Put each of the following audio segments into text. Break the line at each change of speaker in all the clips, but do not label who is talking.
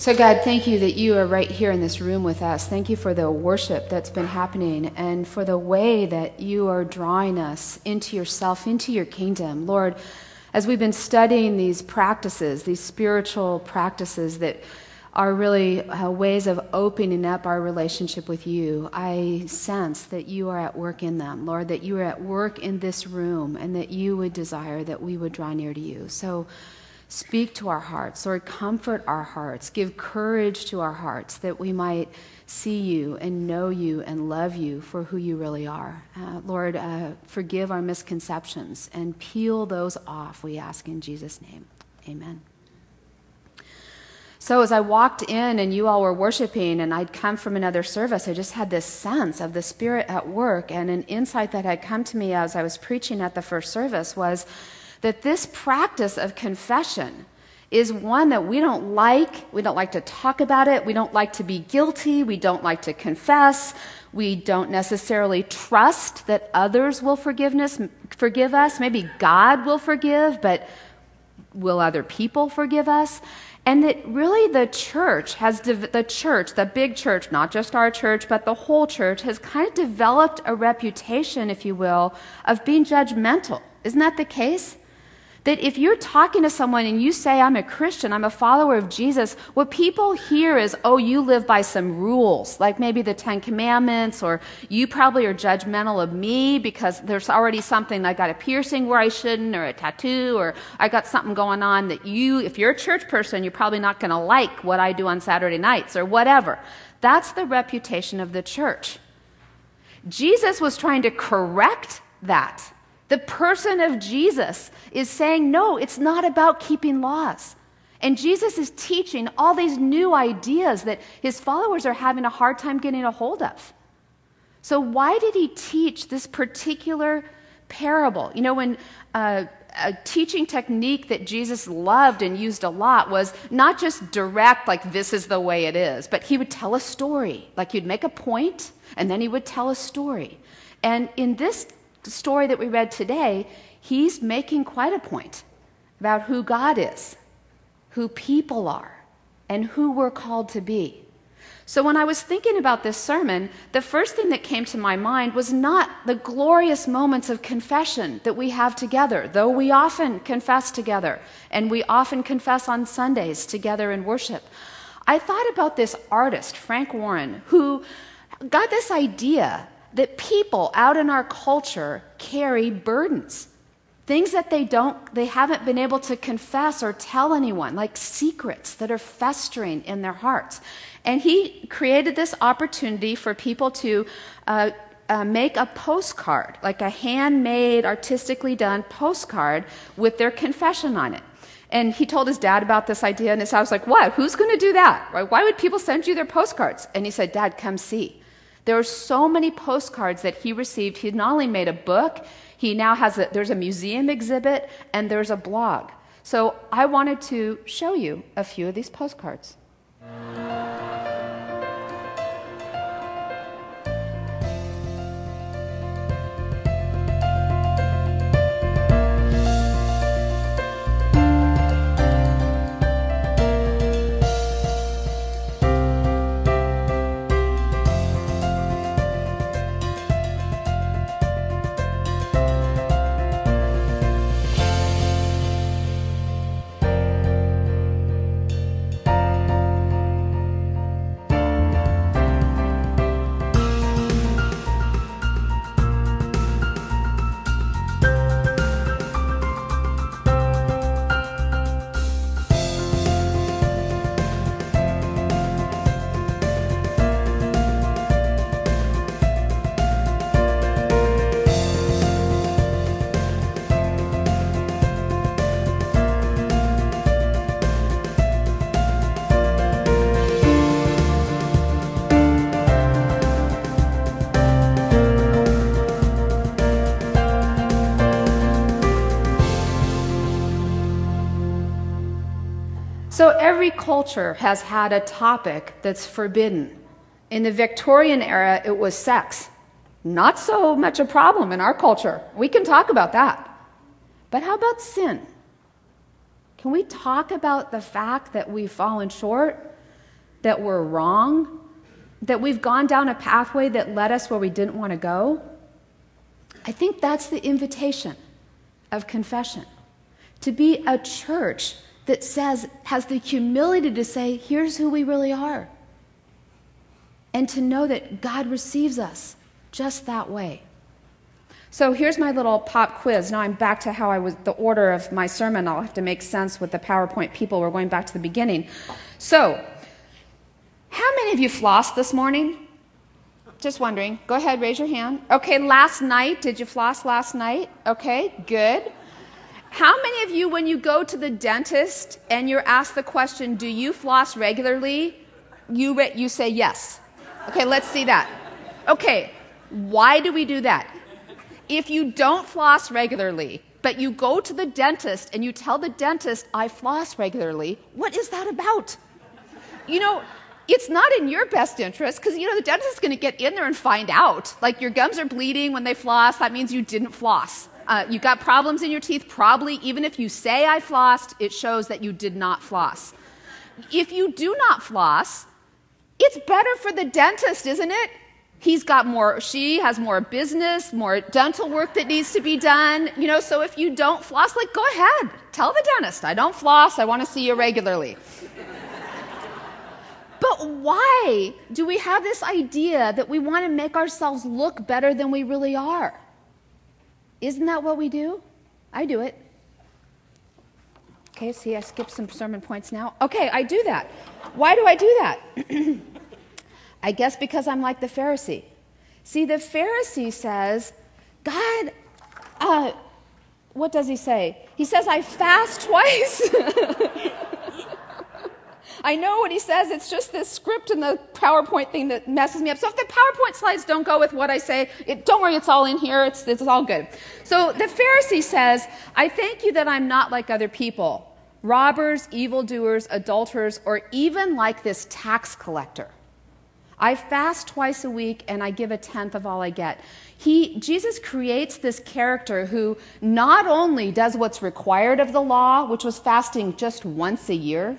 So, God, thank you that you are right here in this room with us. Thank you for the worship that's been happening and for the way that you are drawing us into yourself, into your kingdom. Lord, as we've been studying these practices, these spiritual practices that are really uh, ways of opening up our relationship with you, I sense that you are at work in them, Lord, that you are at work in this room and that you would desire that we would draw near to you. So, Speak to our hearts. Lord, comfort our hearts. Give courage to our hearts that we might see you and know you and love you for who you really are. Uh, Lord, uh, forgive our misconceptions and peel those off, we ask in Jesus' name. Amen. So, as I walked in and you all were worshiping, and I'd come from another service, I just had this sense of the Spirit at work. And an insight that had come to me as I was preaching at the first service was that this practice of confession is one that we don't like. We don't like to talk about it. We don't like to be guilty. We don't like to confess. We don't necessarily trust that others will forgiveness, forgive us. Maybe God will forgive, but will other people forgive us? And that really the church has, de- the church, the big church, not just our church, but the whole church, has kind of developed a reputation, if you will, of being judgmental. Isn't that the case? That if you're talking to someone and you say, I'm a Christian, I'm a follower of Jesus, what people hear is, oh, you live by some rules, like maybe the Ten Commandments, or you probably are judgmental of me because there's already something, I got a piercing where I shouldn't, or a tattoo, or I got something going on that you, if you're a church person, you're probably not going to like what I do on Saturday nights, or whatever. That's the reputation of the church. Jesus was trying to correct that. The person of Jesus is saying, no, it's not about keeping laws. And Jesus is teaching all these new ideas that his followers are having a hard time getting a hold of. So, why did he teach this particular parable? You know, when uh, a teaching technique that Jesus loved and used a lot was not just direct, like this is the way it is, but he would tell a story. Like he'd make a point and then he would tell a story. And in this story that we read today, he's making quite a point about who God is, who people are, and who we're called to be. So, when I was thinking about this sermon, the first thing that came to my mind was not the glorious moments of confession that we have together, though we often confess together, and we often confess on Sundays together in worship. I thought about this artist, Frank Warren, who got this idea that people out in our culture carry burdens. Things that they don't they haven't been able to confess or tell anyone like secrets that are festering in their hearts. And he created this opportunity for people to uh, uh, make a postcard like a handmade artistically done postcard with their confession on it. And he told his dad about this idea and his dad was like what? Who's going to do that? Why would people send you their postcards? And he said dad come see there are so many postcards that he received. He not only made a book, he now has a, there's a museum exhibit and there's a blog. So I wanted to show you a few of these postcards. Every culture has had a topic that's forbidden. In the Victorian era, it was sex. Not so much a problem in our culture. We can talk about that. But how about sin? Can we talk about the fact that we've fallen short? that we're wrong, that we've gone down a pathway that led us where we didn't want to go, I think that's the invitation of confession. To be a church that says, has the humility to say, here's who we really are. And to know that God receives us just that way. So here's my little pop quiz. Now I'm back to how I was, the order of my sermon. I'll have to make sense with the PowerPoint people. We're going back to the beginning. So, how many of you flossed this morning? Just wondering. Go ahead, raise your hand. Okay, last night, did you floss last night? Okay, good. How many of you, when you go to the dentist and you're asked the question, do you floss regularly? You, re- you say yes. Okay, let's see that. Okay, why do we do that? If you don't floss regularly, but you go to the dentist and you tell the dentist, I floss regularly, what is that about? You know, it's not in your best interest because, you know, the dentist is going to get in there and find out. Like your gums are bleeding when they floss, that means you didn't floss. Uh, you got problems in your teeth, probably, even if you say I flossed, it shows that you did not floss. If you do not floss, it's better for the dentist, isn't it? He's got more, she has more business, more dental work that needs to be done. You know, so if you don't floss, like, go ahead. Tell the dentist, I don't floss, I want to see you regularly. but why do we have this idea that we want to make ourselves look better than we really are? Isn't that what we do? I do it. Okay, see, I skipped some sermon points now. Okay, I do that. Why do I do that? I guess because I'm like the Pharisee. See, the Pharisee says, God, uh, what does he say? He says, I fast twice. I know what he says. It's just this script and the PowerPoint thing that messes me up. So if the PowerPoint slides don't go with what I say, it, don't worry, it's all in here. It's, it's all good. So the Pharisee says, I thank you that I'm not like other people robbers, evildoers, adulterers, or even like this tax collector. I fast twice a week and I give a tenth of all I get. He, Jesus creates this character who not only does what's required of the law, which was fasting just once a year,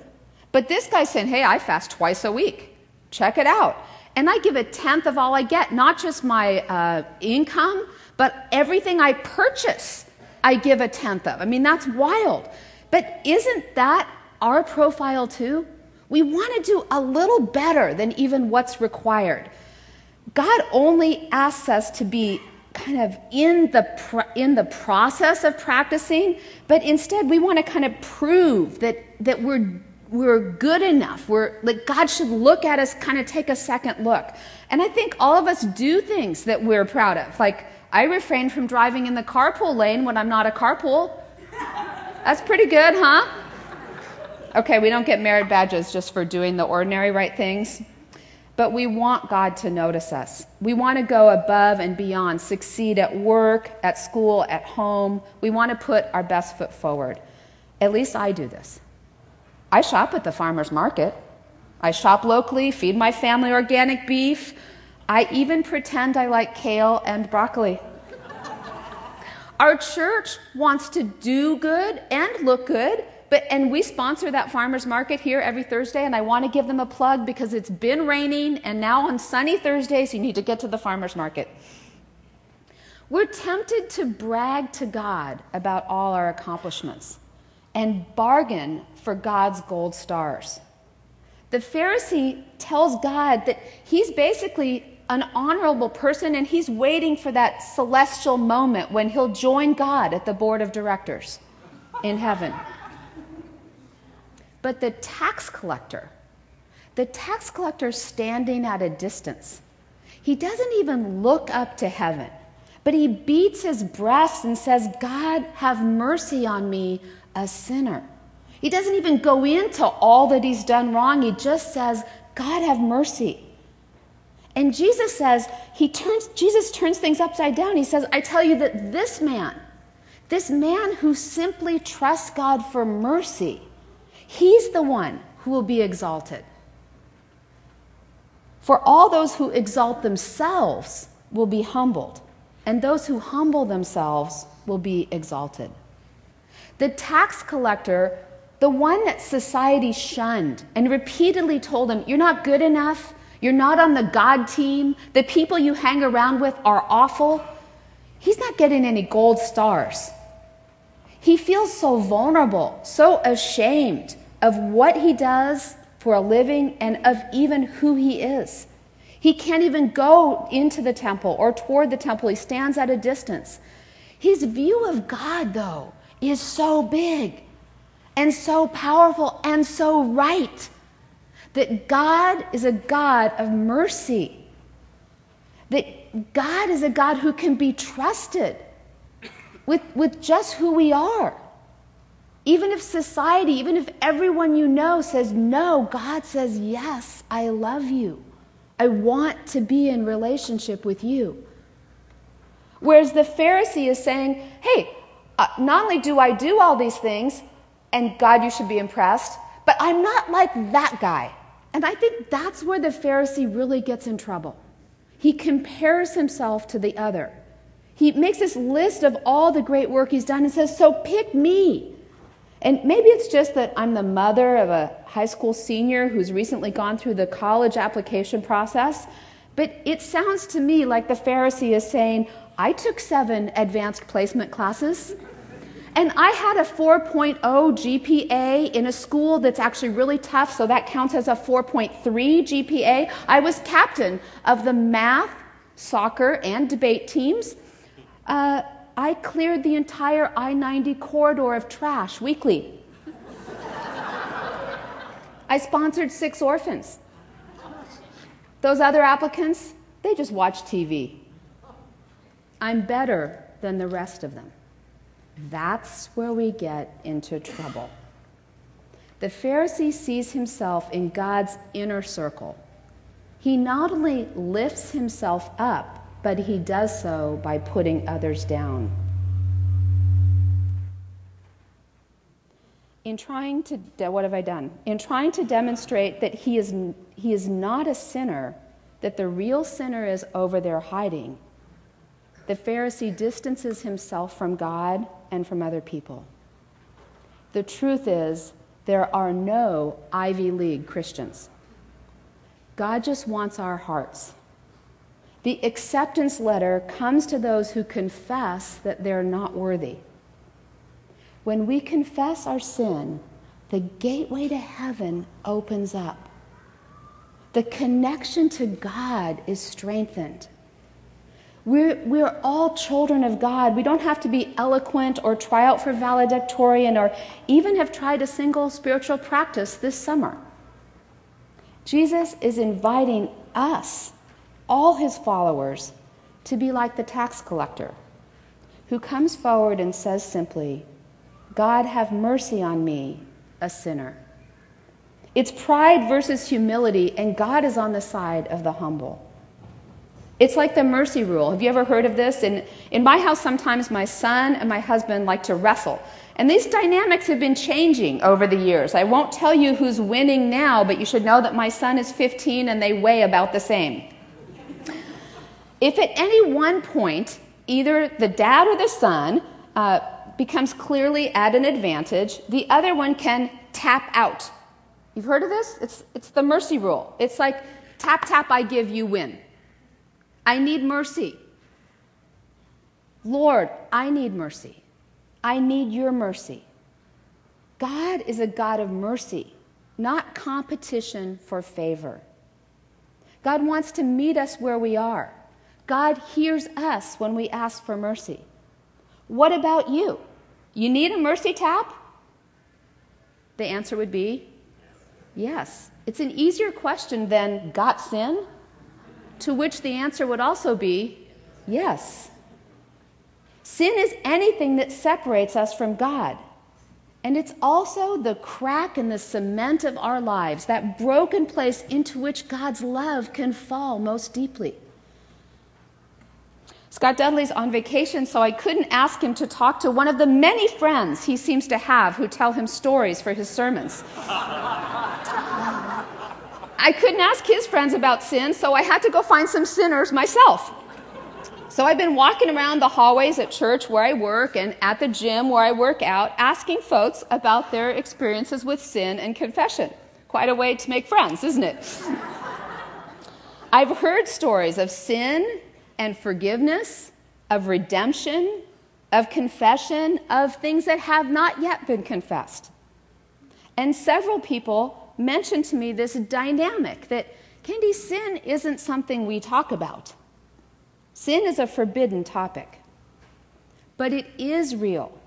but this guy's saying, hey, I fast twice a week. Check it out. And I give a tenth of all I get, not just my uh, income, but everything I purchase, I give a tenth of. I mean, that's wild. But isn't that our profile too? We want to do a little better than even what's required. God only asks us to be kind of in the in the process of practicing, but instead we want to kind of prove that that we're we're good enough. We're like God should look at us, kind of take a second look. And I think all of us do things that we're proud of. Like I refrain from driving in the carpool lane when I'm not a carpool. That's pretty good, huh? Okay, we don't get merit badges just for doing the ordinary right things, but we want God to notice us. We want to go above and beyond, succeed at work, at school, at home. We want to put our best foot forward. At least I do this. I shop at the farmer's market. I shop locally, feed my family organic beef. I even pretend I like kale and broccoli. Our church wants to do good and look good but, and we sponsor that farmer's market here every Thursday, and I want to give them a plug because it's been raining, and now on sunny Thursdays, you need to get to the farmer's market. We're tempted to brag to God about all our accomplishments and bargain for God's gold stars. The Pharisee tells God that he's basically an honorable person and he's waiting for that celestial moment when he'll join God at the board of directors in heaven. But the tax collector, the tax collector standing at a distance, he doesn't even look up to heaven, but he beats his breast and says, God, have mercy on me, a sinner. He doesn't even go into all that he's done wrong. He just says, God, have mercy. And Jesus says, he turns, Jesus turns things upside down. He says, I tell you that this man, this man who simply trusts God for mercy, He's the one who will be exalted. For all those who exalt themselves will be humbled, and those who humble themselves will be exalted. The tax collector the one that society shunned and repeatedly told him, You're not good enough, you're not on the God team, the people you hang around with are awful, he's not getting any gold stars. He feels so vulnerable, so ashamed of what he does for a living and of even who he is. He can't even go into the temple or toward the temple. He stands at a distance. His view of God, though, is so big and so powerful and so right that God is a God of mercy, that God is a God who can be trusted with, with just who we are. Even if society, even if everyone you know says no, God says, Yes, I love you. I want to be in relationship with you. Whereas the Pharisee is saying, Hey, uh, not only do I do all these things, and God, you should be impressed, but I'm not like that guy. And I think that's where the Pharisee really gets in trouble. He compares himself to the other. He makes this list of all the great work he's done and says, So pick me. And maybe it's just that I'm the mother of a high school senior who's recently gone through the college application process, but it sounds to me like the Pharisee is saying, I took seven advanced placement classes. And I had a 4.0 GPA in a school that's actually really tough, so that counts as a 4.3 GPA. I was captain of the math, soccer, and debate teams. Uh, I cleared the entire I 90 corridor of trash weekly. I sponsored six orphans. Those other applicants, they just watch TV. I'm better than the rest of them. That's where we get into trouble. The Pharisee sees himself in God's inner circle. He not only lifts himself up, but he does so by putting others down. In trying to, what have I done? In trying to demonstrate that he is, he is not a sinner, that the real sinner is over there hiding, the Pharisee distances himself from God and from other people. The truth is, there are no Ivy League Christians. God just wants our hearts. The acceptance letter comes to those who confess that they're not worthy. When we confess our sin, the gateway to heaven opens up. The connection to God is strengthened. We're, we're all children of God. We don't have to be eloquent or try out for valedictorian or even have tried a single spiritual practice this summer. Jesus is inviting us, all his followers, to be like the tax collector who comes forward and says simply, God, have mercy on me, a sinner. It's pride versus humility, and God is on the side of the humble. It's like the mercy rule. Have you ever heard of this? In, in my house, sometimes my son and my husband like to wrestle. And these dynamics have been changing over the years. I won't tell you who's winning now, but you should know that my son is 15 and they weigh about the same. If at any one point, either the dad or the son uh, becomes clearly at an advantage, the other one can tap out. You've heard of this? It's, it's the mercy rule. It's like tap, tap, I give, you win. I need mercy. Lord, I need mercy. I need your mercy. God is a God of mercy, not competition for favor. God wants to meet us where we are. God hears us when we ask for mercy. What about you? You need a mercy tap? The answer would be yes. It's an easier question than got sin to which the answer would also be yes. Sin is anything that separates us from God. And it's also the crack in the cement of our lives, that broken place into which God's love can fall most deeply. Scott Dudley's on vacation, so I couldn't ask him to talk to one of the many friends he seems to have who tell him stories for his sermons. I couldn't ask his friends about sin, so I had to go find some sinners myself. So I've been walking around the hallways at church where I work and at the gym where I work out, asking folks about their experiences with sin and confession. Quite a way to make friends, isn't it? I've heard stories of sin and forgiveness, of redemption, of confession, of things that have not yet been confessed. And several people mentioned to me this dynamic that Kendi, sin isn't something we talk about. Sin is a forbidden topic, but it is real.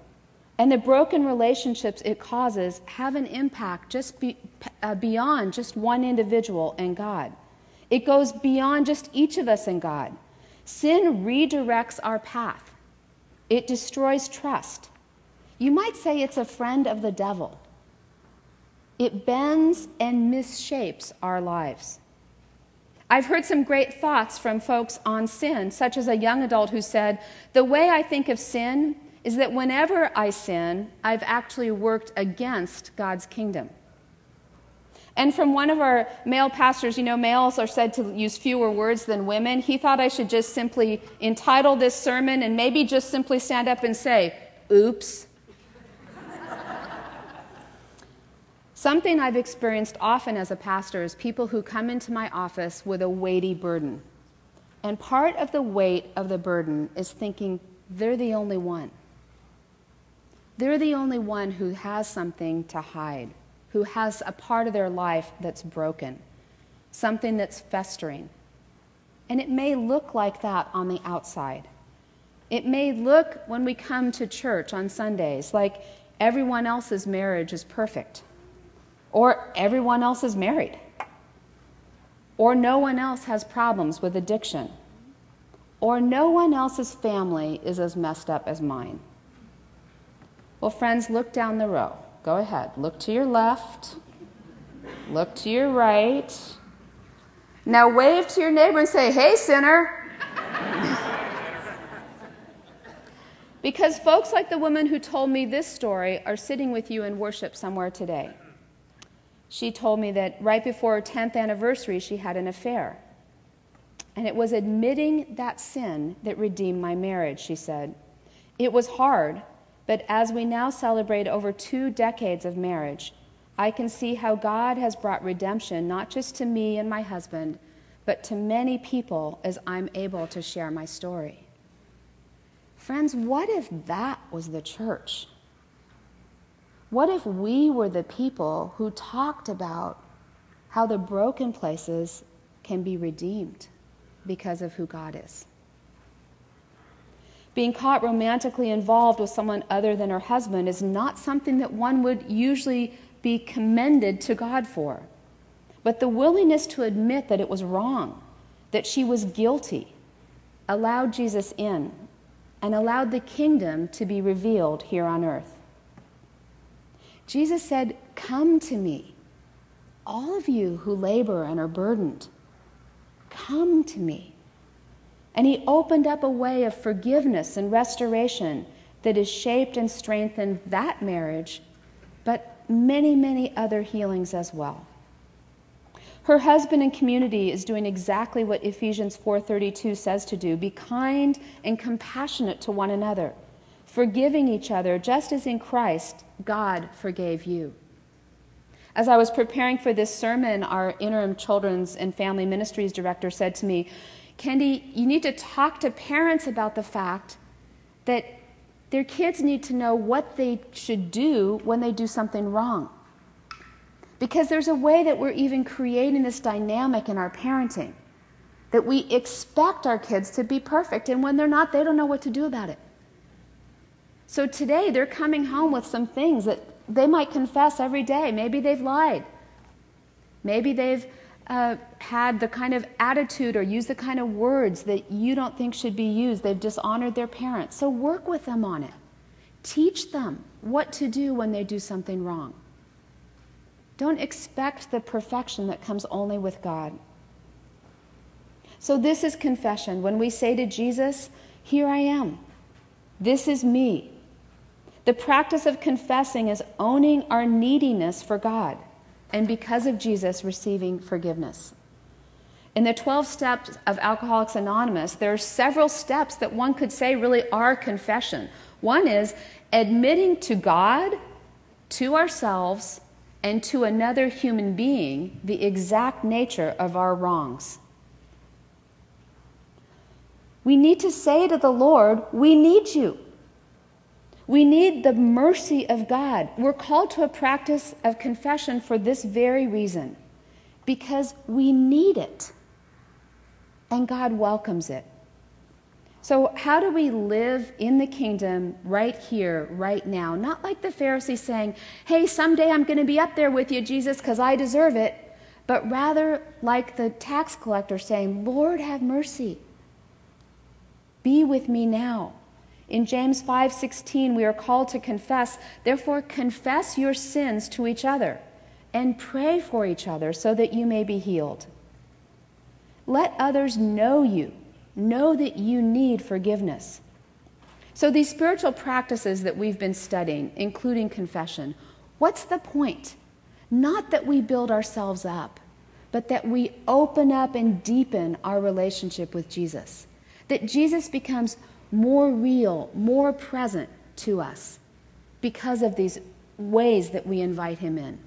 And the broken relationships it causes have an impact just be, uh, beyond just one individual and God. It goes beyond just each of us and God. Sin redirects our path, it destroys trust. You might say it's a friend of the devil. It bends and misshapes our lives. I've heard some great thoughts from folks on sin, such as a young adult who said, The way I think of sin is that whenever I sin, I've actually worked against God's kingdom. And from one of our male pastors, you know, males are said to use fewer words than women. He thought I should just simply entitle this sermon and maybe just simply stand up and say, Oops. Something I've experienced often as a pastor is people who come into my office with a weighty burden. And part of the weight of the burden is thinking they're the only one. They're the only one who has something to hide, who has a part of their life that's broken, something that's festering. And it may look like that on the outside. It may look when we come to church on Sundays like everyone else's marriage is perfect or everyone else is married, or no one else has problems with addiction, or no one else's family is as messed up as mine. Well, friends, look down the row. Go ahead. Look to your left, look to your right. Now wave to your neighbor and say, Hey, sinner. because folks like the woman who told me this story are sitting with you in worship somewhere today she told me that right before her 10th anniversary, she had an affair. And it was admitting that sin that redeemed my marriage, she said. It was hard, but as we now celebrate over two decades of marriage, I can see how God has brought redemption not just to me and my husband, but to many people as I'm able to share my story. Friends, what if that was the church? What if we were the people who talked about how the broken places can be redeemed because of who God is? Being caught romantically involved with someone other than her husband is not something that one would usually be commended to God for. But the willingness to admit that it was wrong, that she was guilty, allowed Jesus in and allowed the kingdom to be revealed here on earth. Jesus said, Come to me, all of you who labor and are burdened. Come to me. And he opened up a way of forgiveness and restoration that has shaped and strengthened that marriage, but many, many other healings as well. Her husband and community is doing exactly what Ephesians 4:32 says to do, be kind and compassionate to one another forgiving each other, just as in Christ God forgave you. As I was preparing for this sermon, our interim children's and family ministries director said to me, Kendi, you need to talk to parents about the fact that their kids need to know what they should do when they do something wrong. Because there's a way that we're even creating this dynamic in our parenting that we expect our kids to be perfect, and when they're not, they don't know what to do about it. So today they're coming home with some things that they might confess every day. Maybe they've lied. Maybe they've uh, had the kind of attitude or used the kind of words that you don't think should be used. They've dishonored their parents. So work with them on it. Teach them what to do when they do something wrong. Don't expect the perfection that comes only with God. So, this is confession. When we say to Jesus, Here I am, this is me. The practice of confessing is owning our neediness for God and because of Jesus receiving forgiveness. In the 12 steps of Alcoholics Anonymous, there are several steps that one could say really are confession. One is admitting to God, to ourselves, and to another human being the exact nature of our wrongs. We need to say to the Lord, We need you. We need the mercy of God. We're called to a practice of confession for this very reason because we need it and God welcomes it. So, how do we live in the kingdom right here, right now? Not like the Pharisees saying, Hey, someday I'm going to be up there with you, Jesus, because I deserve it, but rather like the tax collector saying, Lord, have mercy. Be with me now. In James 5:16 we are called to confess, therefore confess your sins to each other and pray for each other so that you may be healed. Let others know you, know that you need forgiveness. So, these spiritual practices that we've been studying, including confession, what's the point? Not that we build ourselves up, but that we open up and deepen our relationship with Jesus. That Jesus becomes more real, more present to us because of these ways that we invite him in.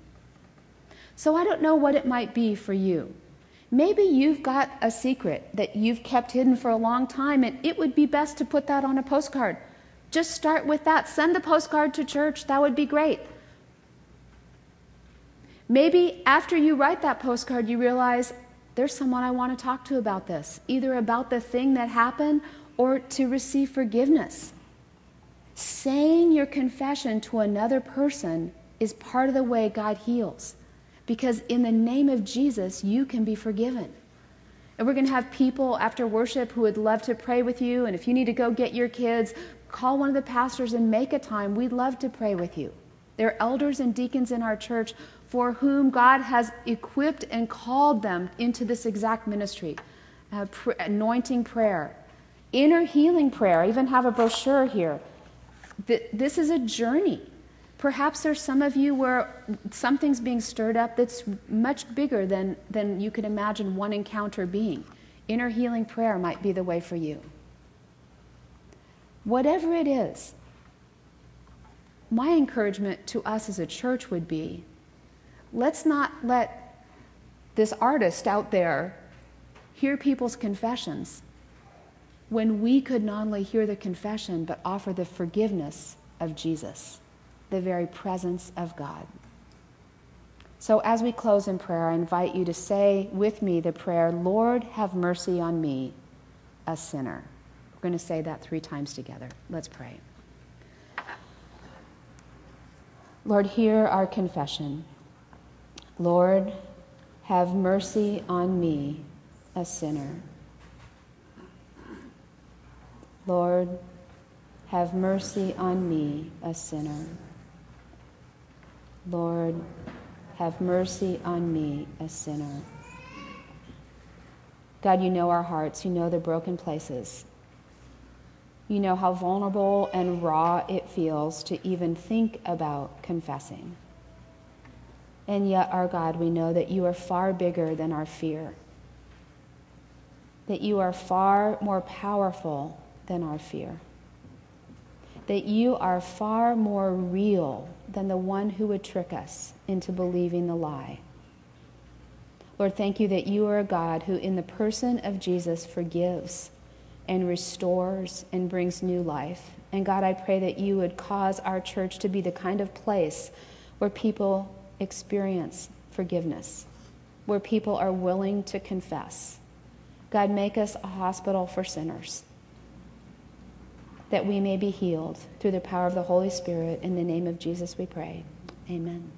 So, I don't know what it might be for you. Maybe you've got a secret that you've kept hidden for a long time, and it would be best to put that on a postcard. Just start with that. Send the postcard to church. That would be great. Maybe after you write that postcard, you realize there's someone I want to talk to about this, either about the thing that happened or to receive forgiveness. Saying your confession to another person is part of the way God heals because in the name of Jesus, you can be forgiven. And we're going to have people after worship who would love to pray with you. And if you need to go get your kids, call one of the pastors and make a time. We'd love to pray with you. There are elders and deacons in our church for whom God has equipped and called them into this exact ministry uh, pr- anointing prayer, inner healing prayer. I even have a brochure here. Th- this is a journey. Perhaps there's some of you where something's being stirred up that's much bigger than, than you could imagine one encounter being. Inner healing prayer might be the way for you. Whatever it is, my encouragement to us as a church would be let's not let this artist out there hear people's confessions when we could not only hear the confession but offer the forgiveness of Jesus the very presence of God. So, as we close in prayer, I invite you to say with me the prayer, Lord, have mercy on me, a sinner. We're going to say that three times together. Let's pray. Lord, hear our confession. Lord, have mercy on me, a sinner. Lord, have mercy on me, a sinner. Lord, have mercy on me, a sinner. God, you know our hearts. You know the broken places. You know how vulnerable and raw it feels to even think about confessing. And yet, our God, we know that you are far bigger than our fear, that you are far more powerful than our fear that you are far more real than the one who would trick us into believing the lie. Lord, thank you that you are a God who, in the person of Jesus, forgives and restores and brings new life. And God, I pray that you would cause our church to be the kind of place where people experience forgiveness, where people are willing to confess. God, make us a hospital for sinners that we may be healed through the power of the Holy Spirit. In the name of Jesus, we pray. Amen.